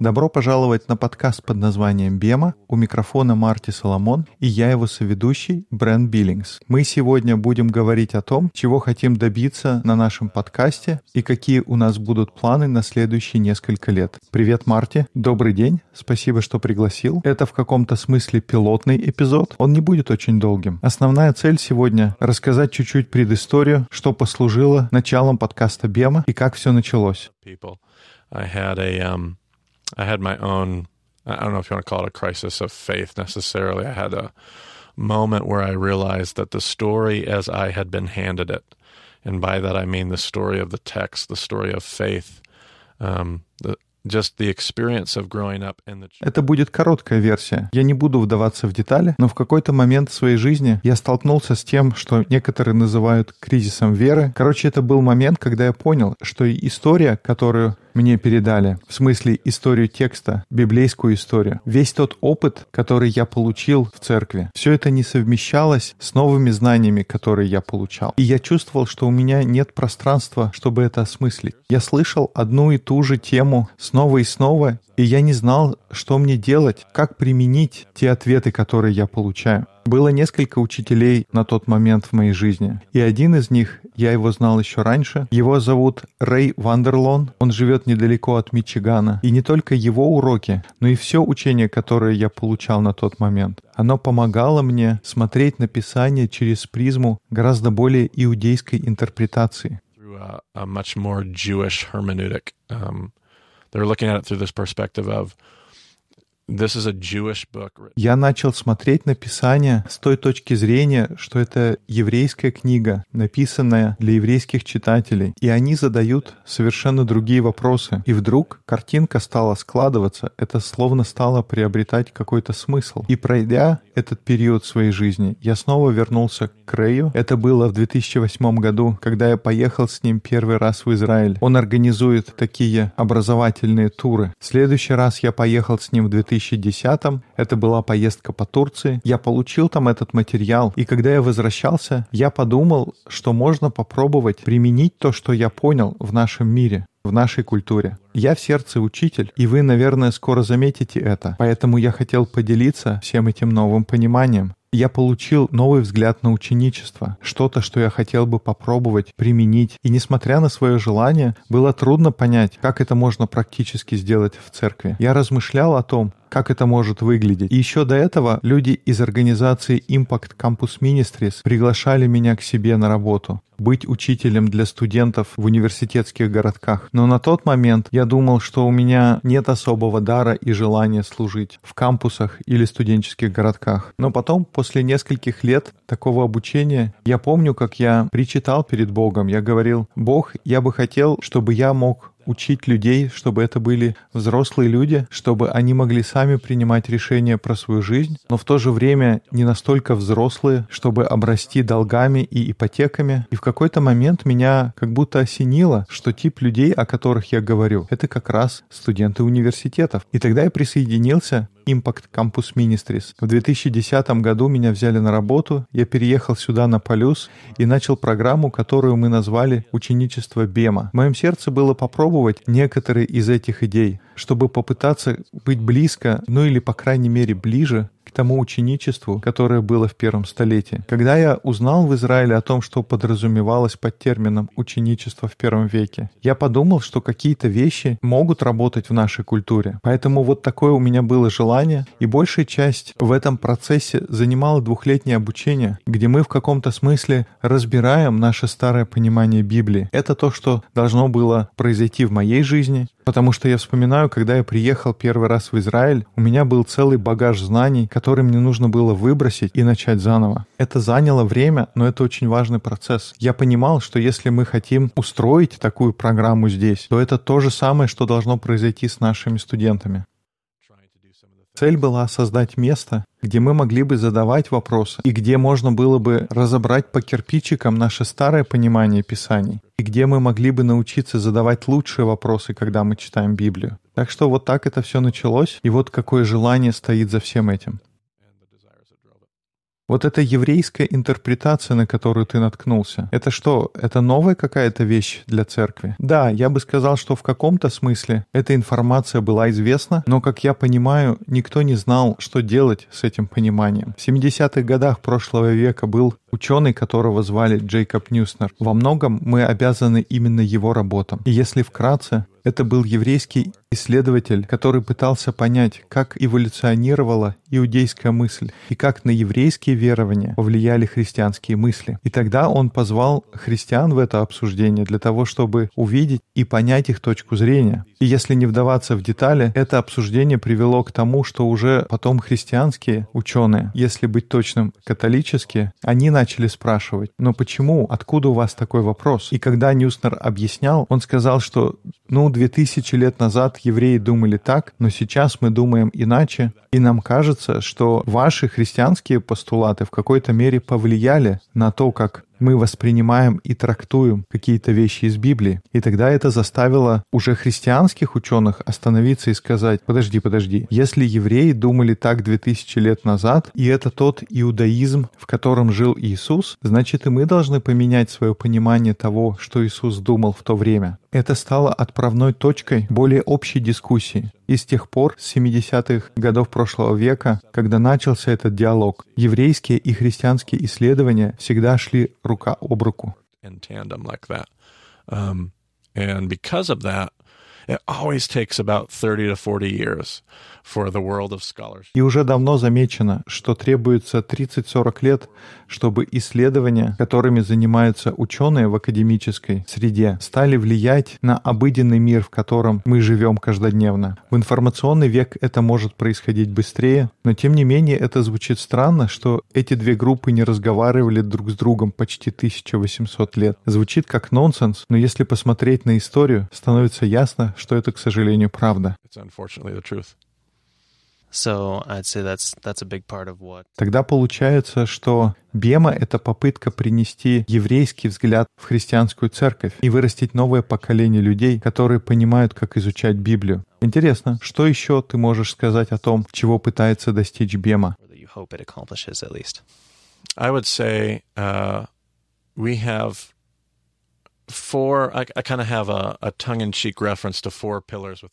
Добро пожаловать на подкаст под названием «Бема». У микрофона Марти Соломон и я его соведущий Брэн Биллингс. Мы сегодня будем говорить о том, чего хотим добиться на нашем подкасте и какие у нас будут планы на следующие несколько лет. Привет, Марти. Добрый день. Спасибо, что пригласил. Это в каком-то смысле пилотный эпизод. Он не будет очень долгим. Основная цель сегодня — рассказать чуть-чуть предысторию, что послужило началом подкаста «Бема» и как все началось. People. I had a um, I had my own. I don't know if you want to call it a crisis of faith necessarily. I had a moment where I realized that the story as I had been handed it, and by that I mean the story of the text, the story of faith, um, the Это будет короткая версия. Я не буду вдаваться в детали, но в какой-то момент в своей жизни я столкнулся с тем, что некоторые называют кризисом веры. Короче, это был момент, когда я понял, что история, которую мне передали, в смысле историю текста, библейскую историю, весь тот опыт, который я получил в церкви, все это не совмещалось с новыми знаниями, которые я получал. И я чувствовал, что у меня нет пространства, чтобы это осмыслить. Я слышал одну и ту же тему снова и снова, и я не знал, что мне делать, как применить те ответы, которые я получаю. Было несколько учителей на тот момент в моей жизни. И один из них, я его знал еще раньше. Его зовут Рэй Вандерлон. Он живет недалеко от Мичигана. И не только его уроки, но и все учение, которое я получал на тот момент. Оно помогало мне смотреть на Писание через призму гораздо более иудейской интерпретации. a much more Jewish hermeneutic. Um, they're looking at it through this perspective of Я начал смотреть на Писание с той точки зрения, что это еврейская книга, написанная для еврейских читателей, и они задают совершенно другие вопросы. И вдруг картинка стала складываться, это словно стало приобретать какой-то смысл. И пройдя этот период своей жизни, я снова вернулся к Рэю. Это было в 2008 году, когда я поехал с ним первый раз в Израиль. Он организует такие образовательные туры. В следующий раз я поехал с ним в 2010 Это была поездка по Турции. Я получил там этот материал. И когда я возвращался, я подумал, что можно попробовать применить то, что я понял в нашем мире в нашей культуре. Я в сердце учитель, и вы, наверное, скоро заметите это. Поэтому я хотел поделиться всем этим новым пониманием. Я получил новый взгляд на ученичество, что-то, что я хотел бы попробовать, применить. И несмотря на свое желание, было трудно понять, как это можно практически сделать в церкви. Я размышлял о том, как это может выглядеть. И еще до этого люди из организации Impact Campus Ministries приглашали меня к себе на работу быть учителем для студентов в университетских городках. Но на тот момент я думал, что у меня нет особого дара и желания служить в кампусах или студенческих городках. Но потом, после нескольких лет такого обучения, я помню, как я причитал перед Богом. Я говорил, Бог, я бы хотел, чтобы я мог учить людей, чтобы это были взрослые люди, чтобы они могли сами принимать решения про свою жизнь, но в то же время не настолько взрослые, чтобы обрасти долгами и ипотеками. И в какой-то момент меня как будто осенило, что тип людей, о которых я говорю, это как раз студенты университетов. И тогда я присоединился Impact Campus Ministries. В 2010 году меня взяли на работу, я переехал сюда на Полюс и начал программу, которую мы назвали «Ученичество Бема». В моем сердце было попробовать некоторые из этих идей, чтобы попытаться быть близко, ну или, по крайней мере, ближе тому ученичеству, которое было в первом столетии. Когда я узнал в Израиле о том, что подразумевалось под термином «ученичество в первом веке», я подумал, что какие-то вещи могут работать в нашей культуре. Поэтому вот такое у меня было желание, и большая часть в этом процессе занимала двухлетнее обучение, где мы в каком-то смысле разбираем наше старое понимание Библии. Это то, что должно было произойти в моей жизни, Потому что я вспоминаю, когда я приехал первый раз в Израиль, у меня был целый багаж знаний, который мне нужно было выбросить и начать заново. Это заняло время, но это очень важный процесс. Я понимал, что если мы хотим устроить такую программу здесь, то это то же самое, что должно произойти с нашими студентами. Цель была создать место, где мы могли бы задавать вопросы, и где можно было бы разобрать по кирпичикам наше старое понимание Писаний, и где мы могли бы научиться задавать лучшие вопросы, когда мы читаем Библию. Так что вот так это все началось, и вот какое желание стоит за всем этим. Вот эта еврейская интерпретация, на которую ты наткнулся, это что, это новая какая-то вещь для церкви? Да, я бы сказал, что в каком-то смысле эта информация была известна, но, как я понимаю, никто не знал, что делать с этим пониманием. В 70-х годах прошлого века был ученый, которого звали Джейкоб Ньюснер. Во многом мы обязаны именно его работам. И если вкратце, это был еврейский исследователь, который пытался понять, как эволюционировала иудейская мысль и как на еврейские верования повлияли христианские мысли. И тогда он позвал христиан в это обсуждение для того, чтобы увидеть и понять их точку зрения. И если не вдаваться в детали, это обсуждение привело к тому, что уже потом христианские ученые, если быть точным, католические, они начали спрашивать, но почему, откуда у вас такой вопрос? И когда Ньюснер объяснял, он сказал, что, ну, две тысячи лет назад евреи думали так, но сейчас мы думаем иначе, и нам кажется, что ваши христианские постулаты в какой-то мере повлияли на то, как мы воспринимаем и трактуем какие-то вещи из Библии. И тогда это заставило уже христианских ученых остановиться и сказать, подожди, подожди, если евреи думали так 2000 лет назад, и это тот иудаизм, в котором жил Иисус, значит и мы должны поменять свое понимание того, что Иисус думал в то время. Это стало отправной точкой более общей дискуссии. И с тех пор, с 70-х годов прошлого века, когда начался этот диалог, еврейские и христианские исследования всегда шли рука об руку. And because of that, it always takes about 30 to 40 years и уже давно замечено, что требуется 30-40 лет, чтобы исследования, которыми занимаются ученые в академической среде, стали влиять на обыденный мир, в котором мы живем каждодневно. В информационный век это может происходить быстрее, но тем не менее это звучит странно, что эти две группы не разговаривали друг с другом почти 1800 лет. Звучит как нонсенс, но если посмотреть на историю, становится ясно, что это, к сожалению, правда. Тогда получается, что Бема — это попытка принести еврейский взгляд в христианскую церковь и вырастить новое поколение людей, которые понимают, как изучать Библию. Интересно, что еще ты можешь сказать о том, чего пытается достичь Бема? I would say uh, we have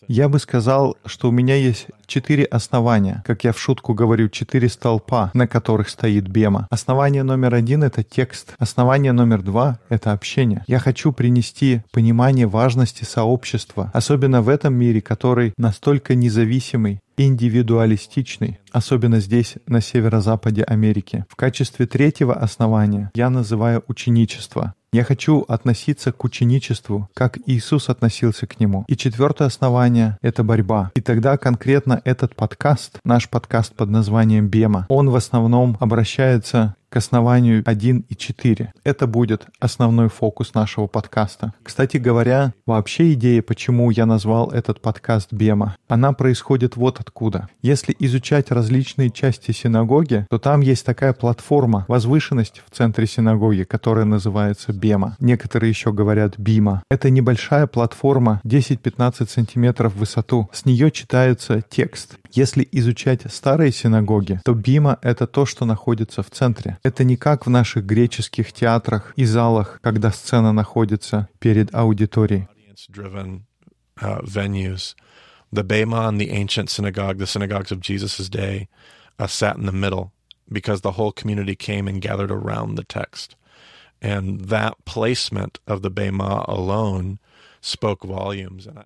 я бы сказал, что у меня есть четыре основания, как я в шутку говорю, четыре столпа, на которых стоит Бема. Основание номер один — это текст. Основание номер два — это общение. Я хочу принести понимание важности сообщества, особенно в этом мире, который настолько независимый, индивидуалистичный, особенно здесь, на северо-западе Америки. В качестве третьего основания я называю ученичество. Я хочу относиться к ученичеству, как Иисус относился к нему. И четвертое основание — это борьба. И тогда конкретно этот подкаст, наш подкаст под названием «Бема», он в основном обращается к основанию 1 и 4. Это будет основной фокус нашего подкаста. Кстати говоря, вообще идея, почему я назвал этот подкаст Бема, она происходит вот откуда. Если изучать различные части синагоги, то там есть такая платформа, возвышенность в центре синагоги, которая называется Бема. Некоторые еще говорят Бима. Это небольшая платформа 10-15 сантиметров в высоту. С нее читается текст. Если изучать старые синагоги, то Бима — это то, что находится в центре. Это не как в наших греческих театрах и залах, когда сцена находится перед аудиторией. Uh, uh, because the whole community came and gathered around the text. And that placement of the Bema alone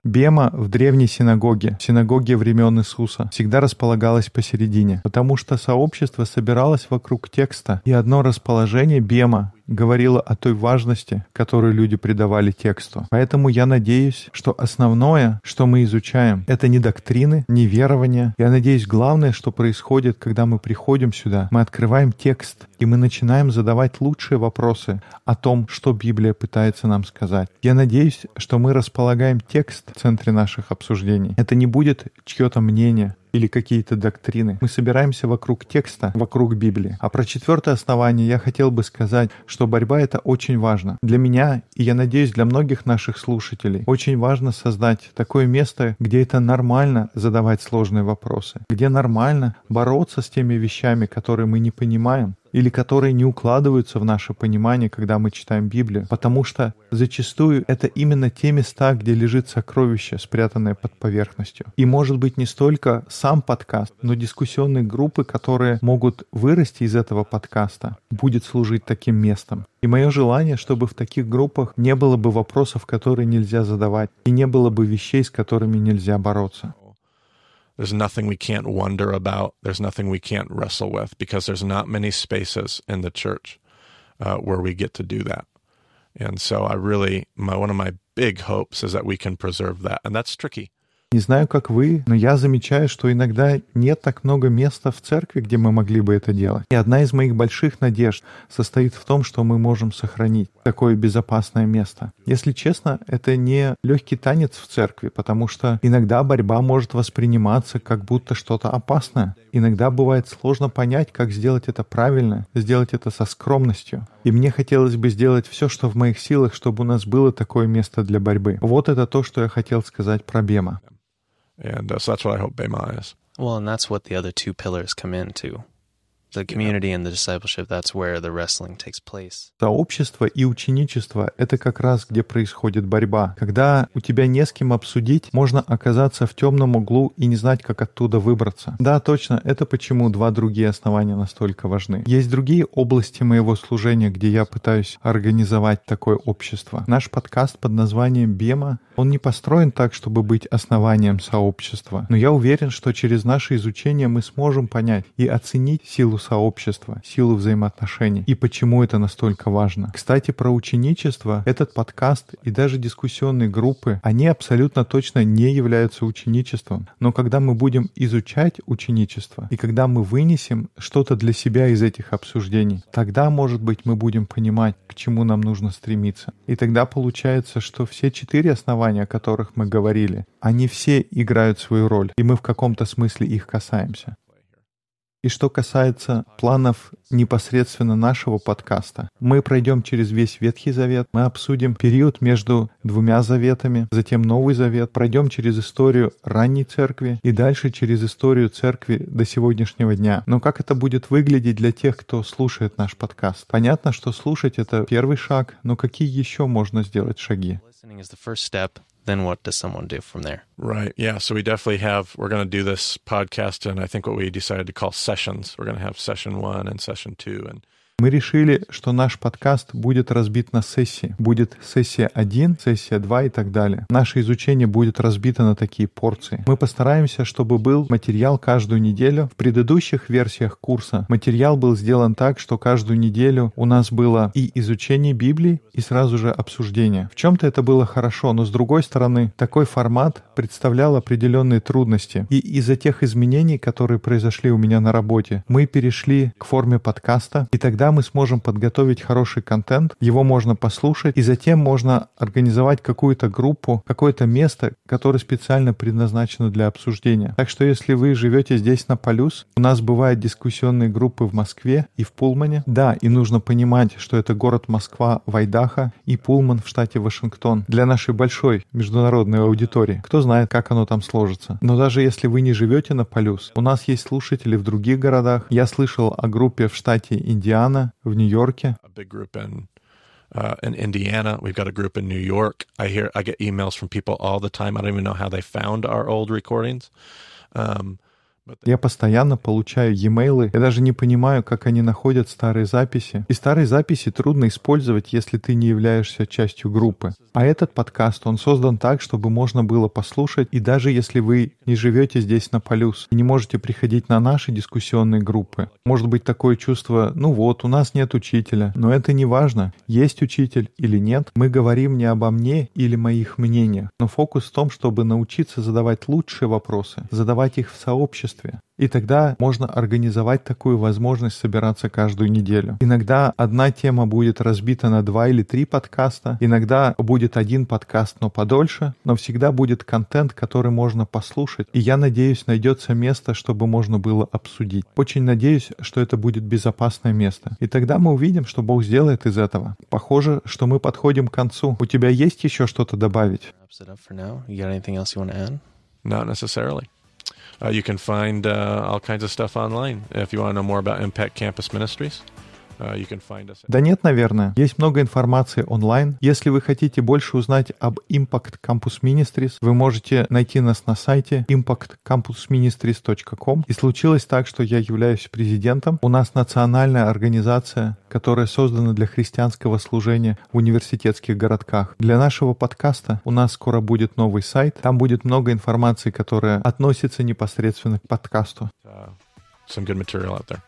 Бема в древней синагоге, синагоге времен Иисуса, всегда располагалась посередине, потому что сообщество собиралось вокруг текста, и одно расположение Бема говорила о той важности, которую люди придавали тексту. Поэтому я надеюсь, что основное, что мы изучаем, это не доктрины, не верования. Я надеюсь, главное, что происходит, когда мы приходим сюда, мы открываем текст, и мы начинаем задавать лучшие вопросы о том, что Библия пытается нам сказать. Я надеюсь, что мы располагаем текст в центре наших обсуждений. Это не будет чье-то мнение, или какие-то доктрины. Мы собираемся вокруг текста, вокруг Библии. А про четвертое основание я хотел бы сказать, что борьба — это очень важно. Для меня, и я надеюсь, для многих наших слушателей, очень важно создать такое место, где это нормально задавать сложные вопросы, где нормально бороться с теми вещами, которые мы не понимаем, или которые не укладываются в наше понимание, когда мы читаем Библию, потому что зачастую это именно те места, где лежит сокровище, спрятанное под поверхностью. И может быть не столько сам подкаст, но дискуссионные группы, которые могут вырасти из этого подкаста, будет служить таким местом. И мое желание, чтобы в таких группах не было бы вопросов, которые нельзя задавать, и не было бы вещей, с которыми нельзя бороться. There's nothing we can't wonder about. There's nothing we can't wrestle with because there's not many spaces in the church uh, where we get to do that. And so I really, my, one of my big hopes is that we can preserve that. And that's tricky. Не знаю, как вы, но я замечаю, что иногда нет так много места в церкви, где мы могли бы это делать. И одна из моих больших надежд состоит в том, что мы можем сохранить такое безопасное место. Если честно, это не легкий танец в церкви, потому что иногда борьба может восприниматься как будто что-то опасное. Иногда бывает сложно понять, как сделать это правильно, сделать это со скромностью. И мне хотелось бы сделать все, что в моих силах, чтобы у нас было такое место для борьбы. Вот это то, что я хотел сказать про Бема. And uh, so that's what I hope Bema is. Well, and that's what the other two pillars come into. The community and the discipleship, that's where the wrestling takes place. Сообщество и ученичество — это как раз где происходит борьба. Когда у тебя не с кем обсудить, можно оказаться в темном углу и не знать, как оттуда выбраться. Да, точно, это почему два другие основания настолько важны. Есть другие области моего служения, где я пытаюсь организовать такое общество. Наш подкаст под названием «Бема» Он не построен так, чтобы быть основанием сообщества. Но я уверен, что через наше изучение мы сможем понять и оценить силу сообщества, силу взаимоотношений и почему это настолько важно. Кстати, про ученичество, этот подкаст и даже дискуссионные группы, они абсолютно точно не являются ученичеством. Но когда мы будем изучать ученичество и когда мы вынесем что-то для себя из этих обсуждений, тогда, может быть, мы будем понимать, к чему нам нужно стремиться. И тогда получается, что все четыре основания о которых мы говорили, они все играют свою роль, и мы в каком-то смысле их касаемся. И что касается планов непосредственно нашего подкаста, мы пройдем через весь Ветхий Завет, мы обсудим период между двумя заветами, затем Новый Завет, пройдем через историю ранней церкви и дальше через историю церкви до сегодняшнего дня. Но как это будет выглядеть для тех, кто слушает наш подкаст? Понятно, что слушать — это первый шаг, но какие еще можно сделать шаги? Then what does someone do from there? Right. Yeah. So we definitely have, we're going to do this podcast and I think what we decided to call sessions. We're going to have session one and session two. And Мы решили, что наш подкаст будет разбит на сессии. Будет сессия 1, сессия 2 и так далее. Наше изучение будет разбито на такие порции. Мы постараемся, чтобы был материал каждую неделю. В предыдущих версиях курса материал был сделан так, что каждую неделю у нас было и изучение Библии, и сразу же обсуждение. В чем-то это было хорошо, но с другой стороны, такой формат представлял определенные трудности. И из-за тех изменений, которые произошли у меня на работе, мы перешли к форме подкаста, и тогда мы сможем подготовить хороший контент, его можно послушать, и затем можно организовать какую-то группу, какое-то место, которое специально предназначено для обсуждения. Так что если вы живете здесь на Полюс, у нас бывают дискуссионные группы в Москве и в Пулмане. Да, и нужно понимать, что это город Москва в Айдахо и Пулман в штате Вашингтон для нашей большой международной аудитории. Кто знает, как оно там сложится. Но даже если вы не живете на Полюс, у нас есть слушатели в других городах. Я слышал о группе в штате Индиана, в Нью-Йорке. a big group in uh, in Indiana. We've got a group in New York. I hear I get emails from people all the time. I don't even know how they found our old recordings. Um, but they, Я постоянно получаю e-mail. Я даже не понимаю, как они находят старые записи. И старые записи трудно использовать, если ты не являешься частью группы. А этот подкаст, он создан так, чтобы можно было послушать. И даже если вы не живете здесь на Полюс и не можете приходить на наши дискуссионные группы, может быть такое чувство, ну вот, у нас нет учителя. Но это не важно, есть учитель или нет. Мы говорим не обо мне или моих мнениях. Но фокус в том, чтобы научиться задавать лучшие вопросы, задавать их в сообществе. И тогда можно организовать такую возможность собираться каждую неделю. Иногда одна тема будет разбита на два или три подкаста, иногда будет один подкаст, но подольше, но всегда будет контент, который можно послушать. И я надеюсь, найдется место, чтобы можно было обсудить. Очень надеюсь, что это будет безопасное место. И тогда мы увидим, что Бог сделает из этого. Похоже, что мы подходим к концу. У тебя есть еще что-то добавить? Not necessarily. Uh, you can find uh, all kinds of stuff online. If you want to know more about Impact Campus Ministries, us. Да нет, наверное. Есть много информации онлайн. Если вы хотите больше узнать об Impact Campus Ministries, вы можете найти нас на сайте impactcampusministries.com. И случилось так, что я являюсь президентом. У нас национальная организация, которая создана для христианского служения в университетских городках. Для нашего подкаста у нас скоро будет новый сайт. Там будет много информации, которая относится непосредственно к подкасту. Uh, some good material out there.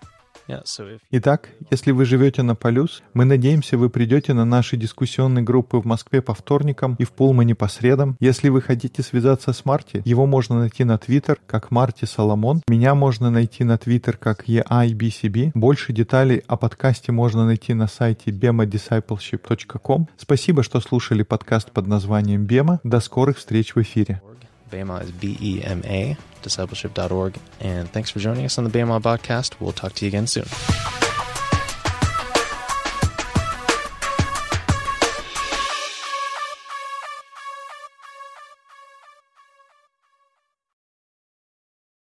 Итак, если вы живете на Полюс, мы надеемся, вы придете на наши дискуссионные группы в Москве по вторникам и в Пулмане по средам. Если вы хотите связаться с Марти, его можно найти на Твиттер как Марти Соломон. Меня можно найти на Твиттер как EIBCB. Больше деталей о подкасте можно найти на сайте bemadiscipleship.com. Спасибо, что слушали подкаст под названием Бема. До скорых встреч в эфире. BEMA is B E M A, discipleship.org. And thanks for joining us on the BEMA podcast. We'll talk to you again soon.